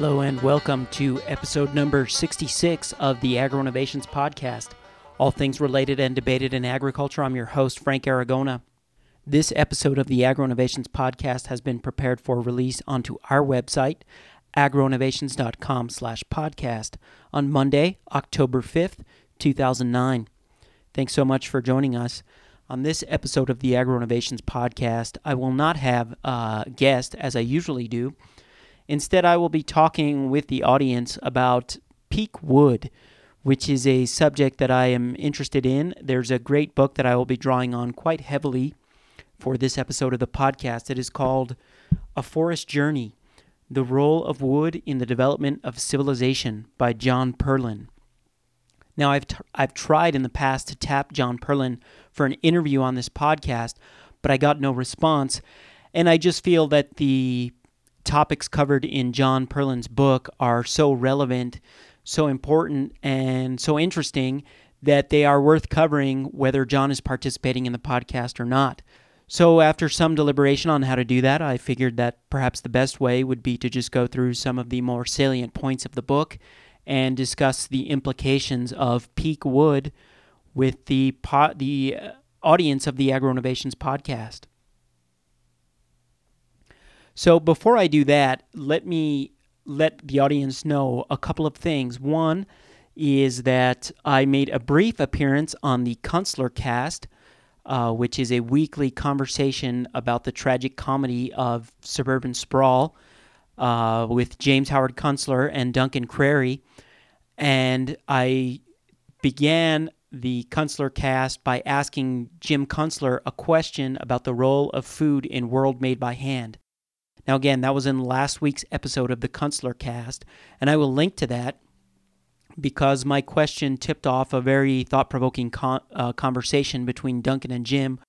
Hello and welcome to episode number 66 of the Agro Innovations Podcast. All things related and debated in agriculture. I'm your host, Frank Aragona. This episode of the Agro Innovations Podcast has been prepared for release onto our website, agroinnovations.com slash podcast, on Monday, October 5th, 2009. Thanks so much for joining us. On this episode of the Agro Innovations Podcast, I will not have a guest as I usually do. Instead, I will be talking with the audience about peak wood, which is a subject that I am interested in. There's a great book that I will be drawing on quite heavily for this episode of the podcast. It is called A Forest Journey The Role of Wood in the Development of Civilization by John Perlin. Now, I've, t- I've tried in the past to tap John Perlin for an interview on this podcast, but I got no response. And I just feel that the topics covered in John Perlin's book are so relevant, so important, and so interesting that they are worth covering whether John is participating in the podcast or not. So, after some deliberation on how to do that, I figured that perhaps the best way would be to just go through some of the more salient points of the book and discuss the implications of peak wood with the po- the uh, audience of the Agro Innovations podcast. So before I do that, let me let the audience know a couple of things. One is that I made a brief appearance on the Kunstler Cast, uh, which is a weekly conversation about the tragic comedy of suburban sprawl uh, with James Howard Kunstler and Duncan Crary. And I began the Kunstler cast by asking Jim Kunstler a question about the role of food in World Made by Hand. Now, again, that was in last week's episode of the Kunstler cast, and I will link to that because my question tipped off a very thought provoking con- uh, conversation between Duncan and Jim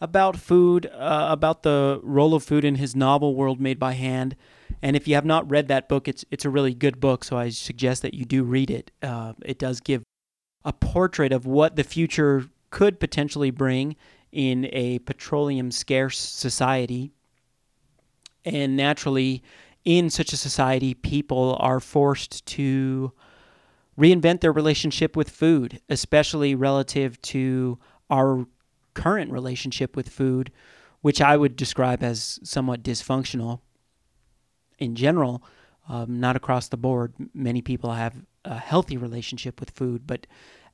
about food, uh, about the role of food in his novel World Made by Hand. And if you have not read that book, it's it's a really good book, so I suggest that you do read it. Uh, it does give a portrait of what the future could potentially bring in a petroleum scarce society and naturally, in such a society, people are forced to reinvent their relationship with food, especially relative to our current relationship with food, which I would describe as somewhat dysfunctional in general. Um, not across the board. Many people have a healthy relationship with food, but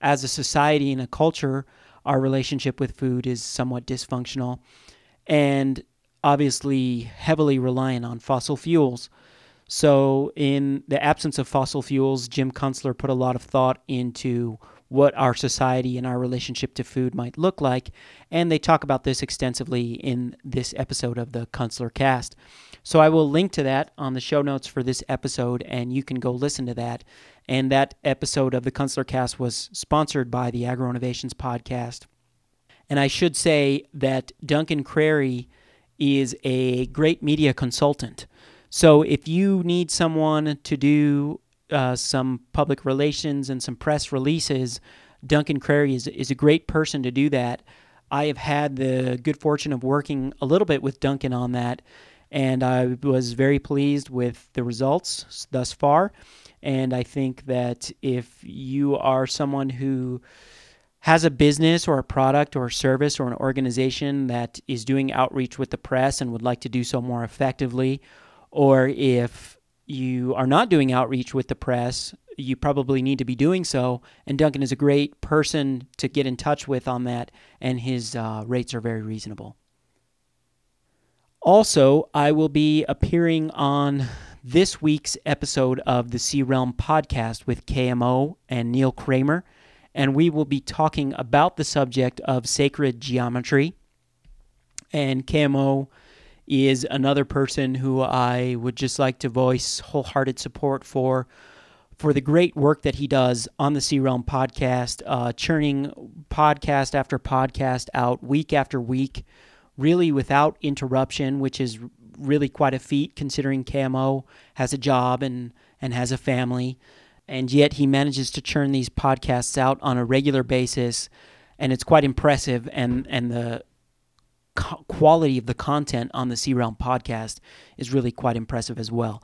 as a society and a culture, our relationship with food is somewhat dysfunctional. And obviously heavily reliant on fossil fuels. So, in the absence of fossil fuels, Jim Kunstler put a lot of thought into what our society and our relationship to food might look like, and they talk about this extensively in this episode of the Kunstler cast. So, I will link to that on the show notes for this episode, and you can go listen to that. And that episode of the Kunstler cast was sponsored by the Agro Innovations podcast. And I should say that Duncan Crary is a great media consultant. So if you need someone to do uh, some public relations and some press releases, Duncan Crary is, is a great person to do that. I have had the good fortune of working a little bit with Duncan on that, and I was very pleased with the results thus far. And I think that if you are someone who has a business or a product or a service or an organization that is doing outreach with the press and would like to do so more effectively, or if you are not doing outreach with the press, you probably need to be doing so. And Duncan is a great person to get in touch with on that, and his uh, rates are very reasonable. Also, I will be appearing on this week's episode of the C-Realm podcast with KMO and Neil Kramer and we will be talking about the subject of sacred geometry. And KMO is another person who I would just like to voice wholehearted support for for the great work that he does on the C Realm podcast, uh, churning podcast after podcast out week after week, really without interruption, which is really quite a feat considering KMO has a job and, and has a family and yet he manages to churn these podcasts out on a regular basis, and it's quite impressive. And and the co- quality of the content on the C-Realm podcast is really quite impressive as well.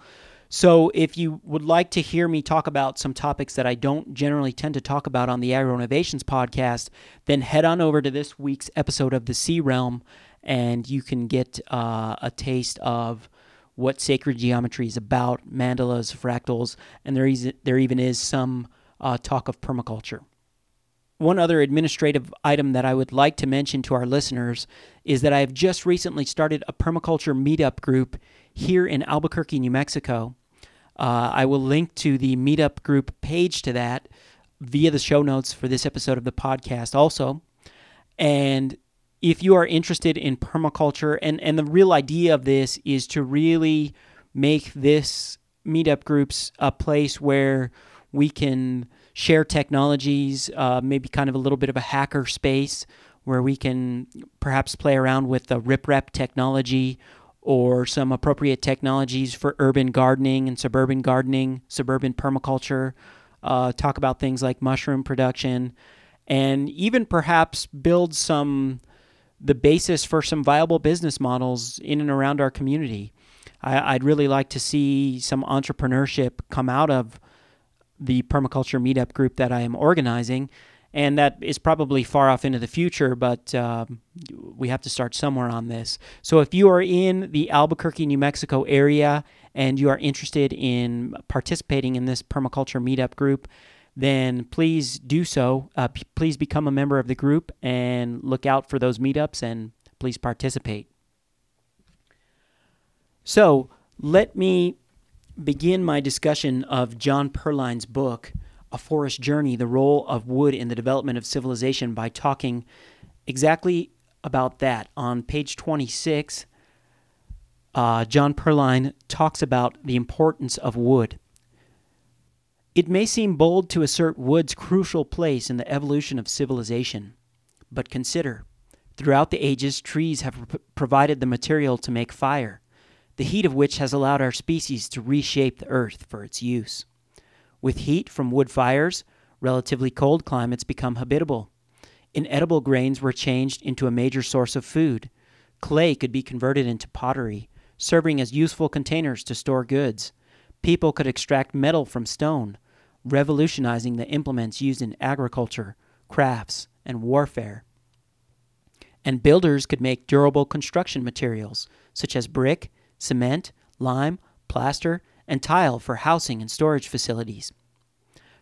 So, if you would like to hear me talk about some topics that I don't generally tend to talk about on the Agro Innovations podcast, then head on over to this week's episode of the C-Realm and you can get uh, a taste of what sacred geometry is about, mandalas, fractals, and there is there even is some uh, talk of permaculture. One other administrative item that I would like to mention to our listeners is that I have just recently started a permaculture meetup group here in Albuquerque, New Mexico. Uh, I will link to the meetup group page to that via the show notes for this episode of the podcast, also. And if you are interested in permaculture, and, and the real idea of this is to really make this meetup groups a place where we can share technologies, uh, maybe kind of a little bit of a hacker space where we can perhaps play around with the RipRap technology or some appropriate technologies for urban gardening and suburban gardening, suburban permaculture, uh, talk about things like mushroom production, and even perhaps build some the basis for some viable business models in and around our community. I, would really like to see some entrepreneurship come out of the permaculture meetup group that I am organizing. And that is probably far off into the future, but uh, we have to start somewhere on this. So, if you are in the Albuquerque, New Mexico area and you are interested in participating in this permaculture meetup group, then please do so. Uh, p- please become a member of the group and look out for those meetups and please participate. So, let me begin my discussion of John Perlin's book, A Forest Journey The Role of Wood in the Development of Civilization, by talking exactly about that. On page 26, uh, John Perlin talks about the importance of wood. It may seem bold to assert wood's crucial place in the evolution of civilization, but consider throughout the ages, trees have provided the material to make fire, the heat of which has allowed our species to reshape the earth for its use. With heat from wood fires, relatively cold climates become habitable. Inedible grains were changed into a major source of food. Clay could be converted into pottery, serving as useful containers to store goods. People could extract metal from stone, revolutionizing the implements used in agriculture, crafts, and warfare. And builders could make durable construction materials such as brick, cement, lime, plaster, and tile for housing and storage facilities.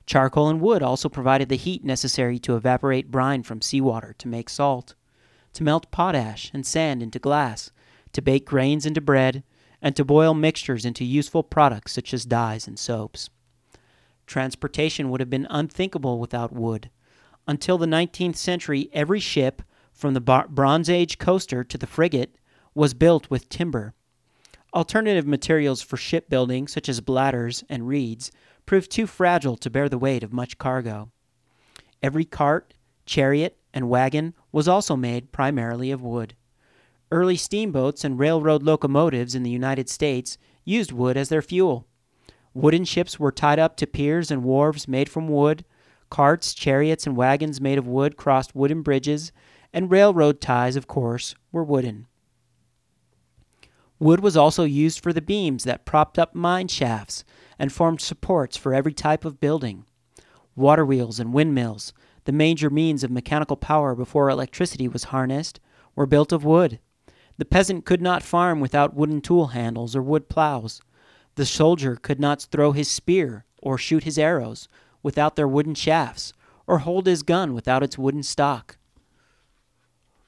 Charcoal and wood also provided the heat necessary to evaporate brine from seawater to make salt, to melt potash and sand into glass, to bake grains into bread, and to boil mixtures into useful products such as dyes and soaps. Transportation would have been unthinkable without wood. Until the 19th century, every ship, from the Bronze Age coaster to the frigate, was built with timber. Alternative materials for shipbuilding, such as bladders and reeds, proved too fragile to bear the weight of much cargo. Every cart, chariot, and wagon was also made primarily of wood. Early steamboats and railroad locomotives in the United States used wood as their fuel. Wooden ships were tied up to piers and wharves made from wood. Carts, chariots, and wagons made of wood crossed wooden bridges, and railroad ties, of course, were wooden. Wood was also used for the beams that propped up mine shafts and formed supports for every type of building. Water wheels and windmills, the major means of mechanical power before electricity was harnessed, were built of wood. The peasant could not farm without wooden tool handles or wood plows. The soldier could not throw his spear or shoot his arrows without their wooden shafts, or hold his gun without its wooden stock.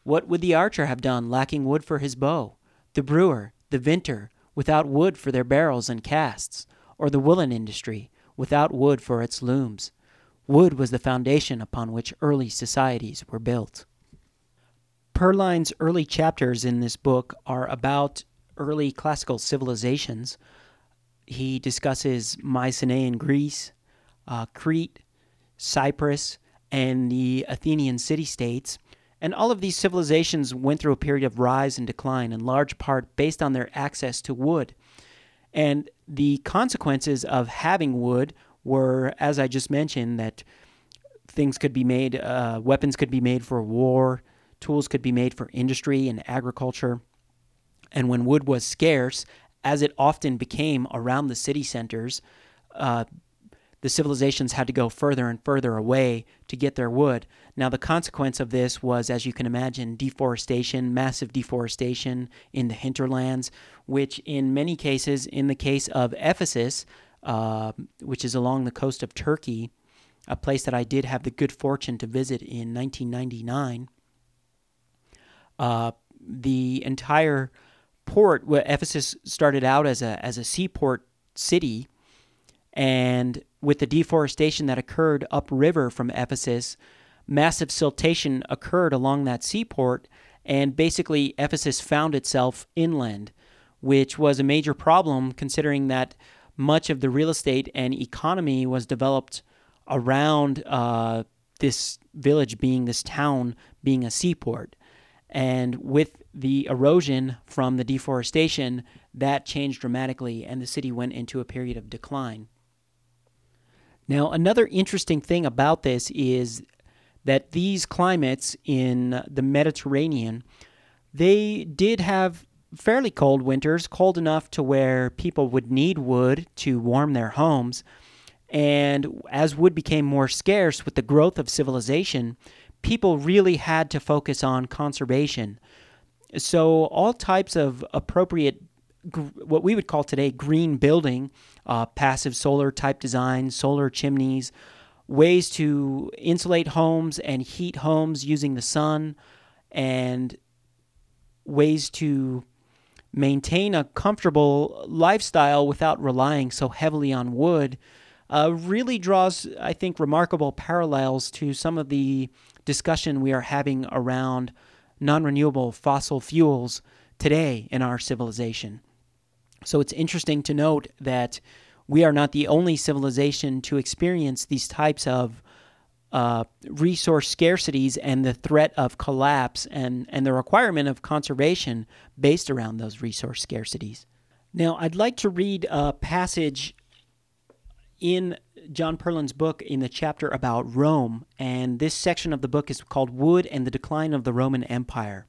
What would the archer have done lacking wood for his bow, the brewer, the vintner, without wood for their barrels and casts, or the woolen industry without wood for its looms? Wood was the foundation upon which early societies were built. Perlin's early chapters in this book are about early classical civilizations. He discusses Mycenaean Greece, uh, Crete, Cyprus, and the Athenian city states. And all of these civilizations went through a period of rise and decline, in large part based on their access to wood. And the consequences of having wood were, as I just mentioned, that things could be made, uh, weapons could be made for war, Tools could be made for industry and agriculture. And when wood was scarce, as it often became around the city centers, uh, the civilizations had to go further and further away to get their wood. Now, the consequence of this was, as you can imagine, deforestation, massive deforestation in the hinterlands, which in many cases, in the case of Ephesus, uh, which is along the coast of Turkey, a place that I did have the good fortune to visit in 1999, uh, the entire port, where Ephesus started out as a as a seaport city, and with the deforestation that occurred upriver from Ephesus, massive siltation occurred along that seaport, and basically Ephesus found itself inland, which was a major problem considering that much of the real estate and economy was developed around uh, this village being this town being a seaport. And with the erosion from the deforestation, that changed dramatically, and the city went into a period of decline. Now, another interesting thing about this is that these climates in the Mediterranean, they did have fairly cold winters, cold enough to where people would need wood to warm their homes. And as wood became more scarce with the growth of civilization, people really had to focus on conservation. So, all types of appropriate, what we would call today green building, uh, passive solar type design, solar chimneys, ways to insulate homes and heat homes using the sun, and ways to maintain a comfortable lifestyle without relying so heavily on wood uh, really draws, I think, remarkable parallels to some of the discussion we are having around non renewable fossil fuels today in our civilization. So it's interesting to note that we are not the only civilization to experience these types of uh, resource scarcities and the threat of collapse and, and the requirement of conservation based around those resource scarcities. Now, I'd like to read a passage in John Perlin's book in the chapter about Rome, and this section of the book is called Wood and the Decline of the Roman Empire.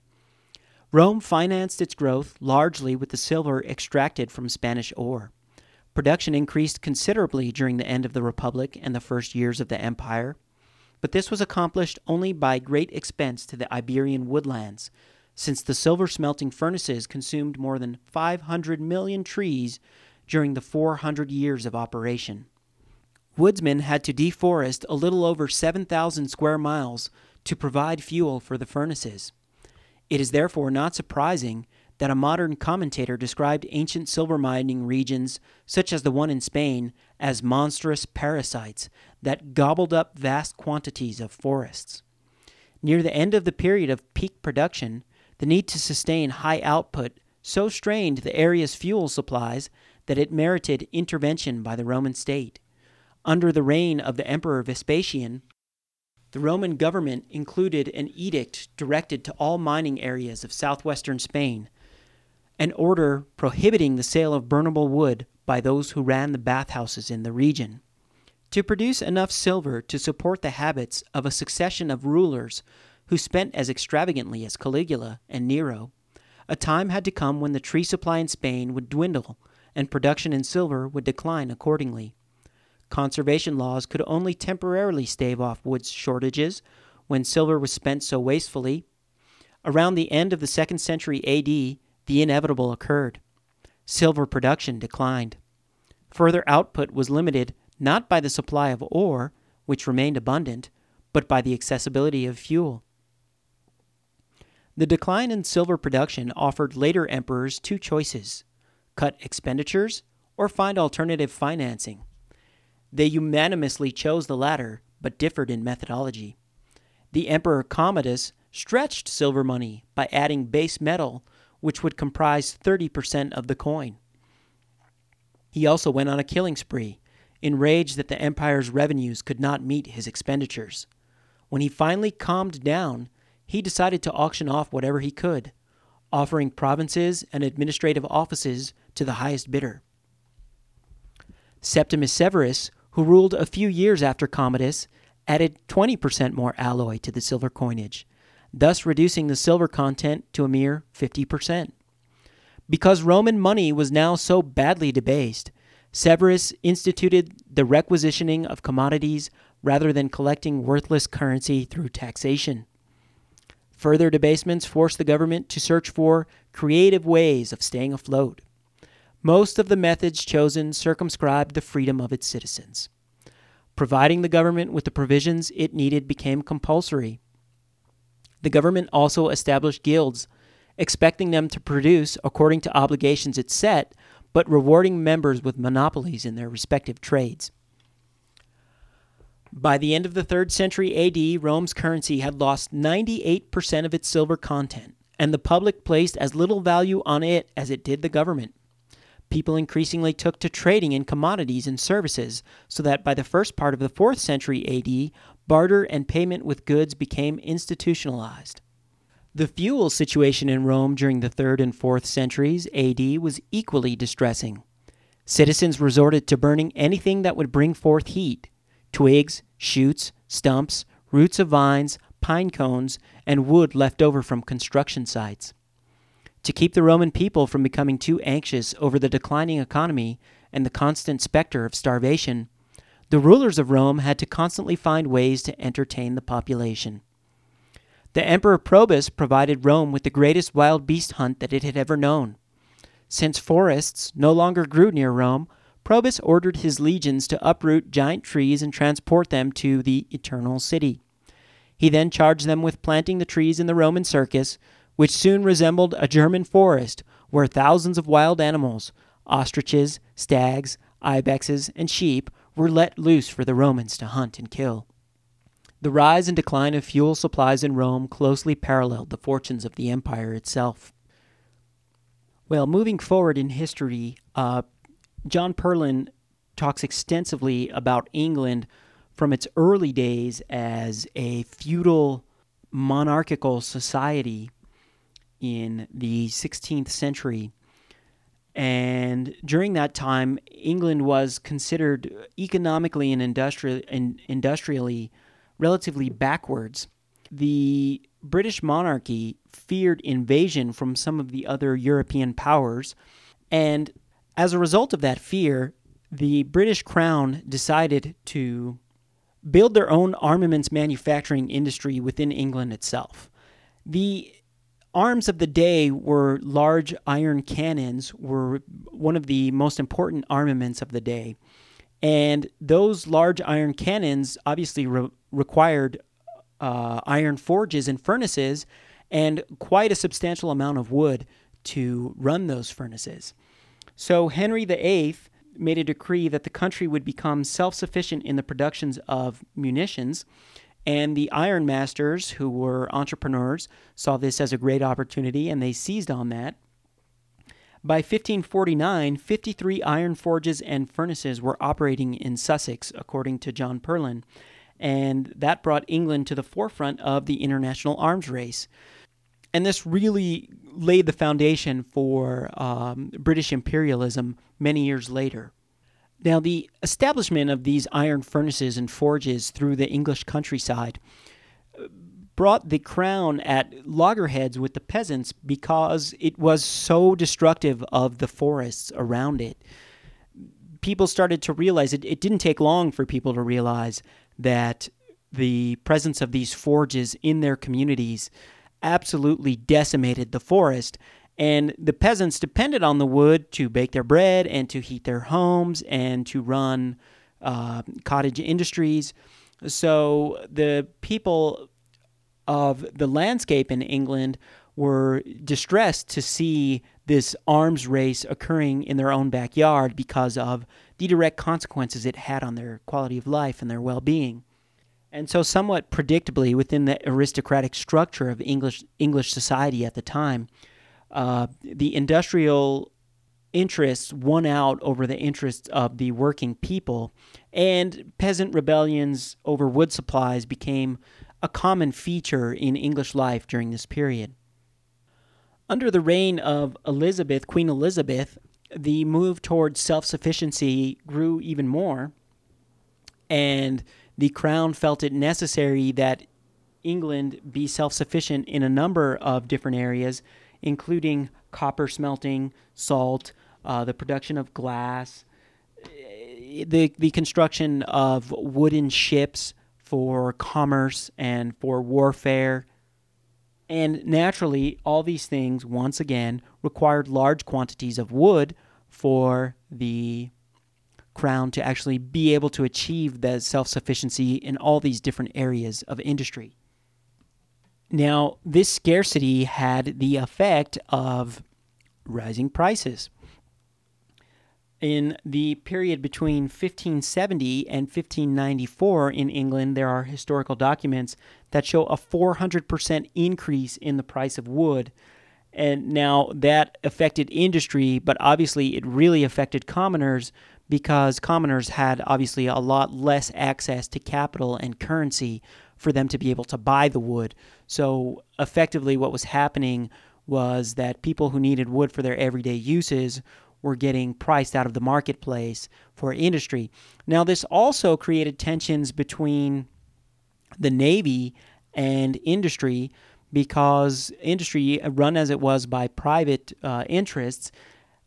Rome financed its growth largely with the silver extracted from Spanish ore. Production increased considerably during the end of the Republic and the first years of the empire, but this was accomplished only by great expense to the Iberian woodlands, since the silver smelting furnaces consumed more than 500 million trees during the 400 years of operation. Woodsmen had to deforest a little over 7,000 square miles to provide fuel for the furnaces. It is therefore not surprising that a modern commentator described ancient silver mining regions, such as the one in Spain, as monstrous parasites that gobbled up vast quantities of forests. Near the end of the period of peak production, the need to sustain high output so strained the area's fuel supplies that it merited intervention by the Roman state. Under the reign of the Emperor Vespasian, the Roman government included an edict directed to all mining areas of southwestern Spain, an order prohibiting the sale of burnable wood by those who ran the bathhouses in the region. To produce enough silver to support the habits of a succession of rulers who spent as extravagantly as Caligula and Nero, a time had to come when the tree supply in Spain would dwindle and production in silver would decline accordingly. Conservation laws could only temporarily stave off wood shortages when silver was spent so wastefully. Around the end of the second century AD, the inevitable occurred. Silver production declined. Further output was limited not by the supply of ore, which remained abundant, but by the accessibility of fuel. The decline in silver production offered later emperors two choices cut expenditures or find alternative financing. They unanimously chose the latter, but differed in methodology. The Emperor Commodus stretched silver money by adding base metal, which would comprise 30% of the coin. He also went on a killing spree, enraged that the empire's revenues could not meet his expenditures. When he finally calmed down, he decided to auction off whatever he could, offering provinces and administrative offices to the highest bidder. Septimus Severus who ruled a few years after Commodus, added 20% more alloy to the silver coinage, thus reducing the silver content to a mere 50%. Because Roman money was now so badly debased, Severus instituted the requisitioning of commodities rather than collecting worthless currency through taxation. Further debasements forced the government to search for creative ways of staying afloat. Most of the methods chosen circumscribed the freedom of its citizens. Providing the government with the provisions it needed became compulsory. The government also established guilds, expecting them to produce according to obligations it set, but rewarding members with monopolies in their respective trades. By the end of the 3rd century AD, Rome's currency had lost 98% of its silver content, and the public placed as little value on it as it did the government. People increasingly took to trading in commodities and services, so that by the first part of the 4th century AD, barter and payment with goods became institutionalized. The fuel situation in Rome during the 3rd and 4th centuries AD was equally distressing. Citizens resorted to burning anything that would bring forth heat twigs, shoots, stumps, roots of vines, pine cones, and wood left over from construction sites. To keep the Roman people from becoming too anxious over the declining economy and the constant specter of starvation, the rulers of Rome had to constantly find ways to entertain the population. The Emperor Probus provided Rome with the greatest wild beast hunt that it had ever known. Since forests no longer grew near Rome, Probus ordered his legions to uproot giant trees and transport them to the Eternal City. He then charged them with planting the trees in the Roman circus, which soon resembled a German forest where thousands of wild animals, ostriches, stags, ibexes, and sheep, were let loose for the Romans to hunt and kill. The rise and decline of fuel supplies in Rome closely paralleled the fortunes of the empire itself. Well, moving forward in history, uh, John Perlin talks extensively about England from its early days as a feudal monarchical society in the 16th century. And during that time, England was considered economically and, industri- and industrially relatively backwards. The British monarchy feared invasion from some of the other European powers, and as a result of that fear, the British Crown decided to build their own armaments manufacturing industry within England itself. The arms of the day were large iron cannons were one of the most important armaments of the day and those large iron cannons obviously re- required uh, iron forges and furnaces and quite a substantial amount of wood to run those furnaces. So Henry VIII made a decree that the country would become self sufficient in the productions of munitions. And the iron masters, who were entrepreneurs, saw this as a great opportunity and they seized on that. By 1549, 53 iron forges and furnaces were operating in Sussex, according to John Perlin and that brought England to the forefront of the international arms race. And this really laid the foundation for um, British imperialism many years later. Now, the establishment of these iron furnaces and forges through the English countryside uh, brought the crown at loggerheads with the peasants because it was so destructive of the forests around it. People started to realize it, it didn't take long for people to realize that the presence of these forges in their communities absolutely decimated the forest. And the peasants depended on the wood to bake their bread and to heat their homes and to run uh, cottage industries. So the people of the landscape in England were distressed to see this arms race occurring in their own backyard because of the direct consequences it had on their quality of life and their well being. And so, somewhat predictably, within the aristocratic structure of English, English society at the time, uh, the industrial interests won out over the interests of the working people, and peasant rebellions over wood supplies became a common feature in English life during this period. Under the reign of Elizabeth, Queen Elizabeth, the move towards self sufficiency grew even more, and the crown felt it necessary that England be self sufficient in a number of different areas, including copper smelting, salt, uh, the production of glass, the the construction of wooden ships for commerce and for warfare. And naturally, all these things, once again, required large quantities of wood for the crown to actually be able to achieve that self sufficiency in all these different areas of industry. Now, this scarcity had the effect of rising prices in the period between 1570 and 1594 in England, there are historical documents that show a 400% increase in the price of wood. And now that affected industry, but obviously it really affected commoners because commoners had obviously a lot less access to capital and currency for them to be able to buy the wood. So effectively, what was happening was that people who needed wood for their everyday uses were getting priced out of the marketplace for industry. Now, this also created tensions between the Navy and industry because industry, run as it was by private uh, interests,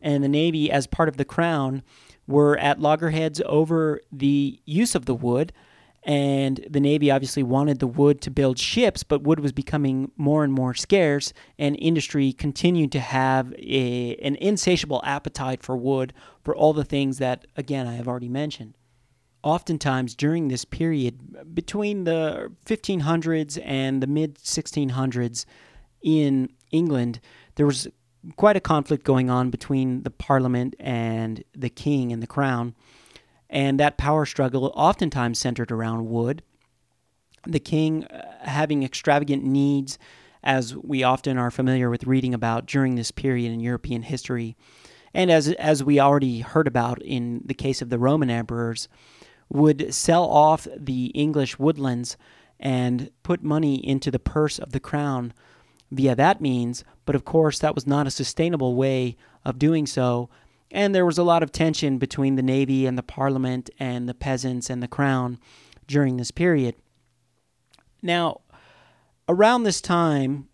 and the Navy, as part of the Crown, were at loggerheads over the use of the wood and the Navy obviously wanted the wood to build ships, but wood was becoming more and more scarce, and industry continued to have a, an insatiable appetite for wood for all the things that, again, I have already mentioned. Oftentimes, during this period, between the 1500s and the mid 1600s in England, there was quite a conflict going on between the Parliament and the King and the Crown and that power struggle oftentimes centered around wood. The king uh, having extravagant needs, as we often are familiar with reading about during this period in European history, and as as we already heard about in the case of the Roman emperors, would sell off the English woodlands and put money into the purse of the crown via that means, but of course that was not a sustainable way of doing so and there was a lot of tension between the Navy and the Parliament and the peasants and the Crown during this period. Now, around this time,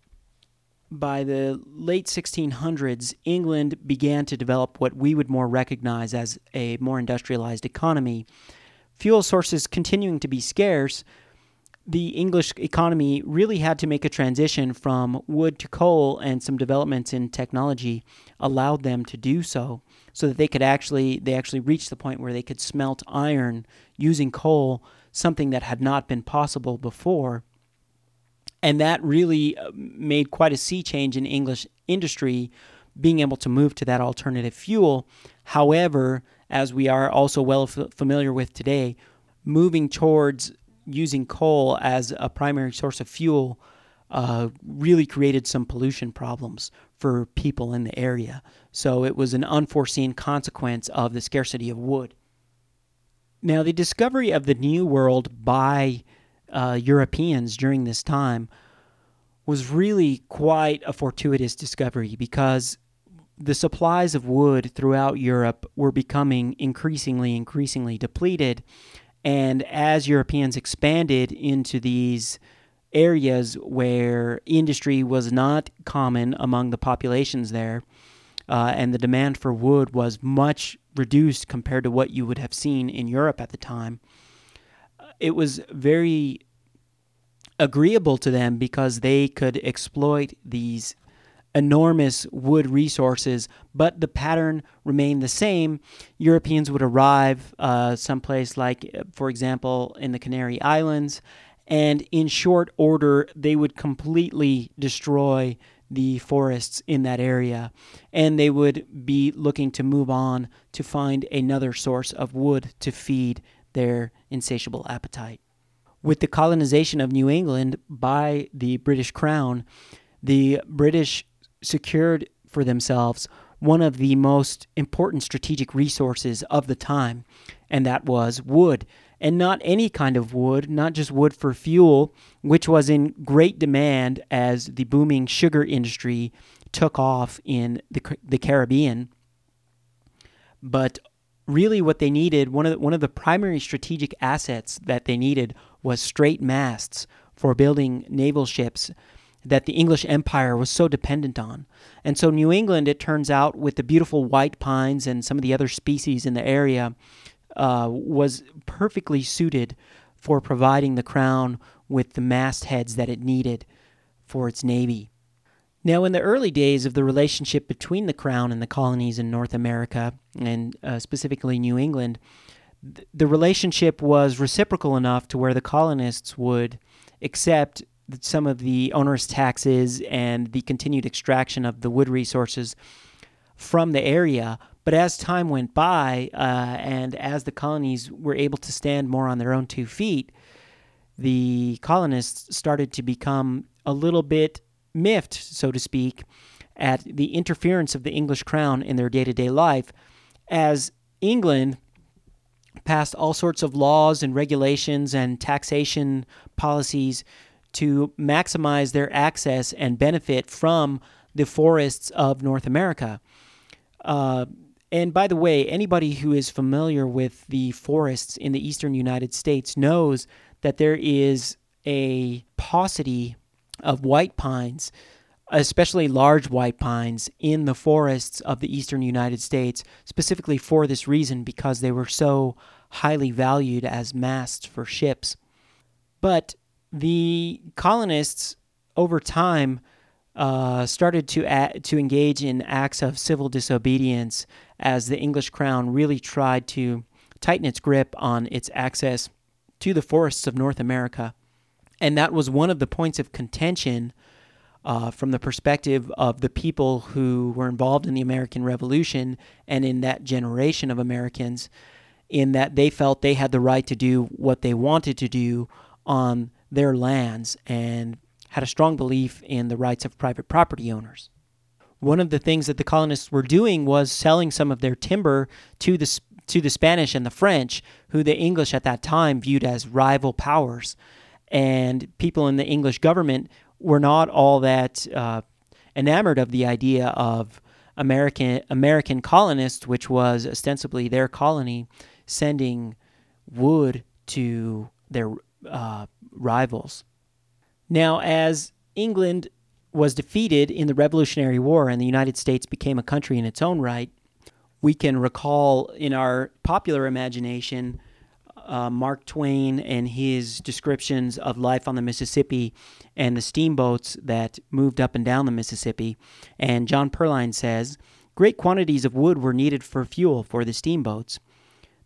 by the late 1600s, England began to develop what we would more recognize as a more industrialized economy. Fuel sources continuing to be scarce, the English economy really had to make a transition from wood to coal, and some developments in technology allowed them to do so so that they could actually they actually reached the point where they could smelt iron using coal, something that had not been possible before. And that really uh, made quite a sea change in English industry, being able to move to that alternative fuel. However, as we are also well f- familiar with today, moving towards using coal as a primary source of fuel uh, really created some pollution problems for people in the area. So it was an unforeseen consequence of the scarcity of wood. Now, the discovery of the New World by uh, Europeans during this time was really quite a fortuitous discovery because the supplies of wood throughout Europe were becoming increasingly, increasingly depleted. And as Europeans expanded into these areas where industry was not common among the populations there, uh, and the demand for wood was much reduced compared to what you would have seen in Europe at the time. It was very agreeable to them because they could exploit these enormous wood resources, but the pattern remained the same. Europeans would arrive uh, someplace like, for example, in the Canary Islands, and in short order, they would completely destroy the forests in that area, and they would be looking to move on to find another source of wood to feed their insatiable appetite. With the colonization of New England by the British Crown, the British secured for themselves one of the most important strategic resources of the time, and that was wood and not any kind of wood, not just wood for fuel, which was in great demand as the booming sugar industry took off in the, the Caribbean. But really, what they needed, one of, the, one of the primary strategic assets that they needed was straight masts for building naval ships that the English Empire was so dependent on. And so, New England, it turns out, with the beautiful white pines and some of the other species in the area, uh, was perfectly suited for providing the crown with the mastheads that it needed for its navy. Now, in the early days of the relationship between the crown and the colonies in North America, and uh, specifically New England, th- the relationship was reciprocal enough to where the colonists would accept some of the onerous taxes and the continued extraction of the wood resources from the area. But as time went by, uh, and as the colonies were able to stand more on their own two feet, the colonists started to become a little bit miffed, so to speak, at the interference of the English crown in their day to day life, as England passed all sorts of laws and regulations and taxation policies to maximize their access and benefit from the forests of North America. Uh, and by the way, anybody who is familiar with the forests in the eastern United States knows that there is a paucity of white pines, especially large white pines, in the forests of the eastern United States, specifically for this reason because they were so highly valued as masts for ships. But the colonists over time uh, started to to engage in acts of civil disobedience as the English crown really tried to tighten its grip on its access to the forests of North America, and that was one of the points of contention uh, from the perspective of the people who were involved in the American Revolution and in that generation of Americans, in that they felt they had the right to do what they wanted to do on their lands and had a strong belief in the rights of private property owners. One of the things that the colonists were doing was selling some of their timber to the to the Spanish and the French, who the English at that time viewed as rival powers, and people in the English government were not all that uh, enamored of the idea of American American colonists, which was ostensibly their colony, sending wood to their uh, rivals. Now, as England was defeated in the Revolutionary War and the United States became a country in its own right, we can recall in our popular imagination uh, Mark Twain and his descriptions of life on the Mississippi and the steamboats that moved up and down the Mississippi. And John Perlin says, Great quantities of wood were needed for fuel for the steamboats.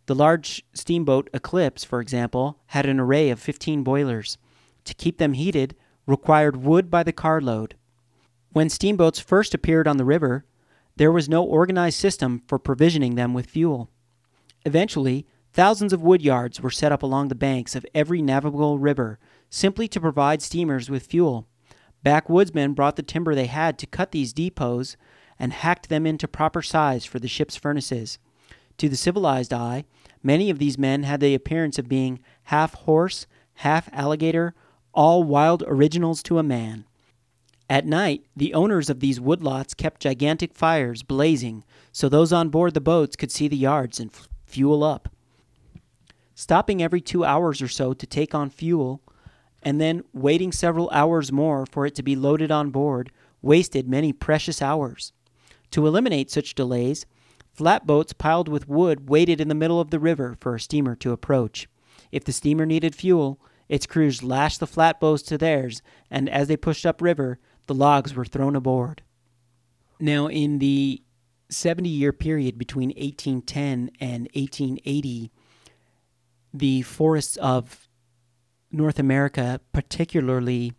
The large steamboat Eclipse, for example, had an array of 15 boilers. To keep them heated, required wood by the carload. When steamboats first appeared on the river, there was no organized system for provisioning them with fuel. Eventually, thousands of wood yards were set up along the banks of every navigable river simply to provide steamers with fuel. Backwoodsmen brought the timber they had to cut these depots and hacked them into proper size for the ship's furnaces. To the civilized eye, many of these men had the appearance of being half horse, half alligator, all wild originals to a man. At night, the owners of these woodlots kept gigantic fires blazing so those on board the boats could see the yards and f- fuel up. Stopping every two hours or so to take on fuel, and then waiting several hours more for it to be loaded on board, wasted many precious hours. To eliminate such delays, Flatboats piled with wood waited in the middle of the river for a steamer to approach. If the steamer needed fuel, its crews lashed the flatboats to theirs, and as they pushed upriver, the logs were thrown aboard. Now, in the 70 year period between 1810 and 1880, the forests of North America, particularly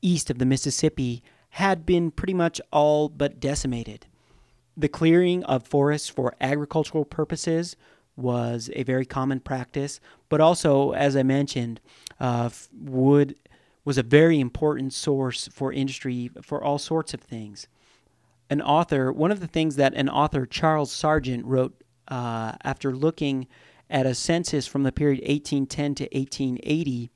east of the Mississippi, had been pretty much all but decimated the clearing of forests for agricultural purposes was a very common practice, but also, as I mentioned, uh, wood was a very important source for industry for all sorts of things. An author, one of the things that an author, Charles Sargent, wrote uh, after looking at a census from the period 1810 to 1880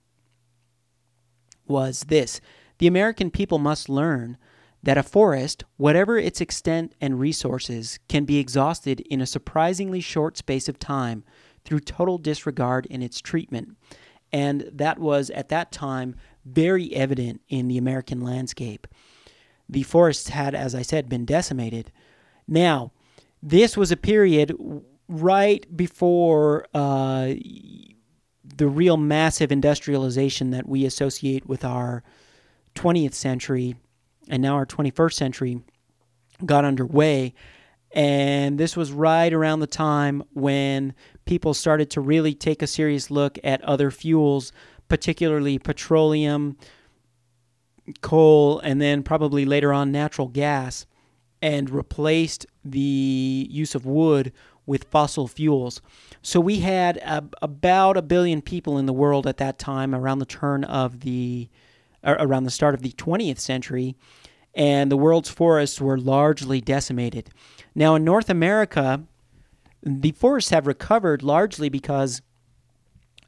was this The American people must learn that a forest, whatever its extent and resources, can be exhausted in a surprisingly short space of time through total disregard in its treatment, And that was at that time very evident in the American landscape. The forests had, as I said, been decimated. Now, this was a period right before uh, the real massive industrialization that we associate with our 20th century and now our 21st century got underway. And this was right around the time when people started to really take a serious look at other fuels, particularly petroleum, coal, and then probably later on natural gas, and replaced the use of wood with fossil fuels. So we had a, about a billion people in the world at that time, around the turn of the, around the start of the 20th century, and the world's forests were largely decimated. Now, in North America, the forests have recovered largely because,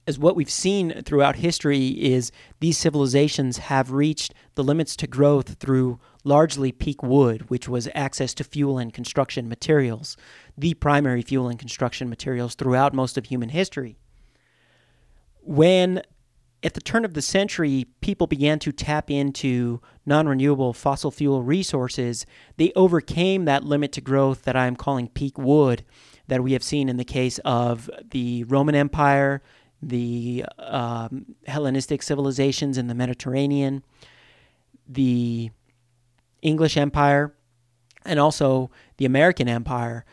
as what we've seen throughout history, is these civilizations have reached the limits to growth through largely peak wood, which was access to fuel and construction materials, the primary fuel and construction materials throughout most of human history. When at the turn of the century, people began to tap into non renewable fossil fuel resources. They overcame that limit to growth that I'm calling peak wood that we have seen in the case of the Roman Empire, the um, Hellenistic civilizations in the Mediterranean, the English Empire, and also the American Empire.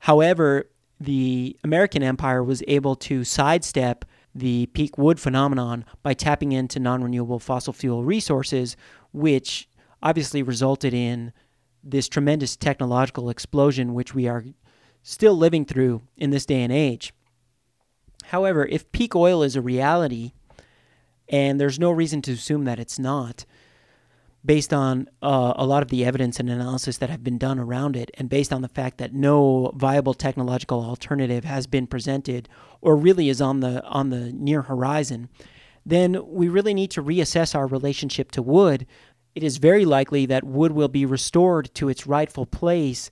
However, the American Empire was able to sidestep the peak wood phenomenon by tapping into non renewable fossil fuel resources, which obviously resulted in this tremendous technological explosion, which we are still living through in this day and age. However, if peak oil is a reality, and there's no reason to assume that it's not, based on uh, a lot of the evidence and analysis that have been done around it, and based on the fact that no viable technological alternative has been presented or really is on the on the near horizon, then we really need to reassess our relationship to wood. It is very likely that wood will be restored to its rightful place,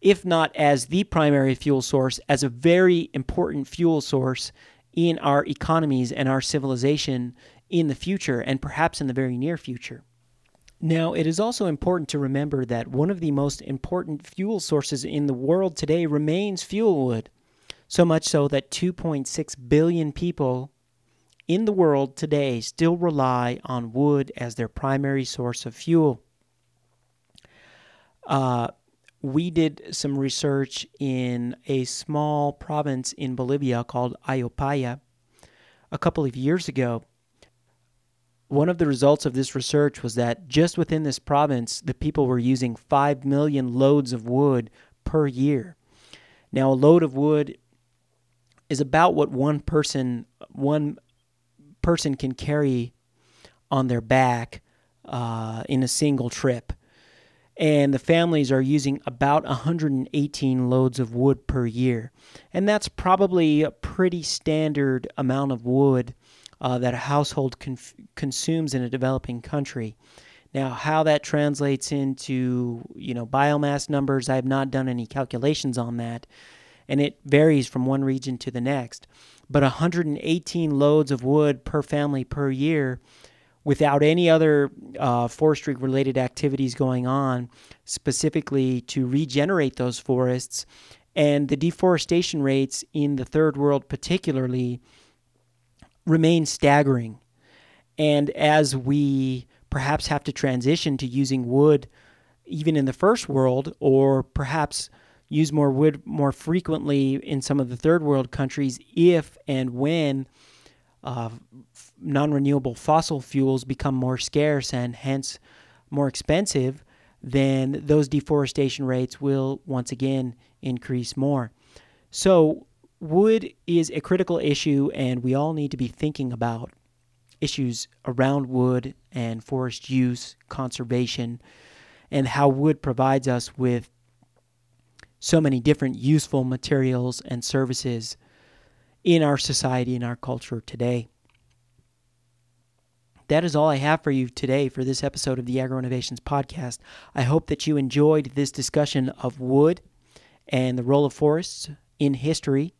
if not as the primary fuel source, as a very important fuel source in our economies and our civilization in the future, and perhaps in the very near future. Now, it is also important to remember that one of the most important fuel sources in the world today remains fuel wood. So much so that 2.6 billion people in the world today still rely on wood as their primary source of fuel. Uh, we did some research in a small province in Bolivia called Ayopaya a couple of years ago one of the results of this research was that just within this province, the people were using 5 million loads of wood per year. Now, a load of wood is about what one person one person can carry on their back uh, in a single trip. And the families are using about 118 loads of wood per year. And that's probably a pretty standard amount of wood uh, that a household consumes in a developing country. Now, how that translates into you know biomass numbers, I have not done any calculations on that, and it varies from one region to the next. But 118 loads of wood per family per year, without any other uh, forestry-related activities going on, specifically to regenerate those forests, and the deforestation rates in the third world, particularly remain staggering. And as we perhaps have to transition to using wood even in the first world, or perhaps use more wood more frequently in some of the third world countries if and when uh, non renewable fossil fuels become more scarce and hence more expensive, then those deforestation rates will once again increase more. So, wood is a critical issue, and we all need to be thinking about issues around wood and forest use, conservation, and how wood provides us with so many different useful materials and services in our society and our culture today. That is all I have for you today for this episode of the Agro Innovations Podcast. I hope that you enjoyed this discussion of wood and the role of forests in history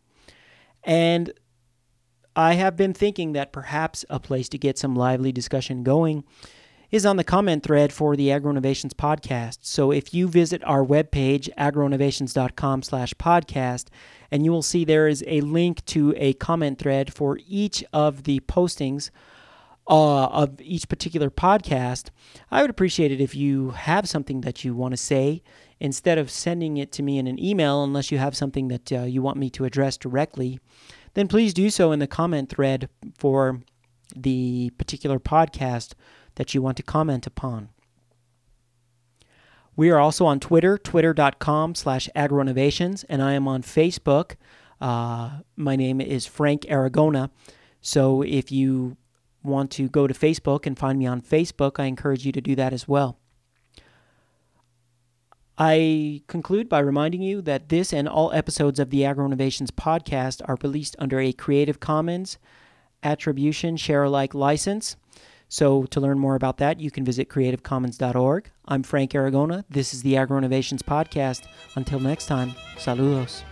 and I have been thinking that perhaps a place to get some lively discussion going is on the comment thread for the AgroInnovations podcast. So if you visit our webpage, agroinnovations.com slash podcast, and you will see there is a link to a comment thread for each of the postings uh, of each particular podcast, I would appreciate it if you have something that you want to say instead of sending it to me in an email, unless you have something that uh, you want me to address directly, then please do so in the comment thread for the particular podcast that you want to comment upon. We are also on Twitter, twitter.com slash agroinnovations, and I am on Facebook. Uh, my name is Frank Aragona. So if you want to go to Facebook and find me on Facebook, I encourage you to do that as well. I conclude by reminding you that this and all episodes of the AgroInnovations podcast are released under a Creative Commons Attribution Share Alike license. So, to learn more about that, you can visit creativecommons.org. I'm Frank Aragona. This is the AgroInnovations podcast. Until next time, saludos.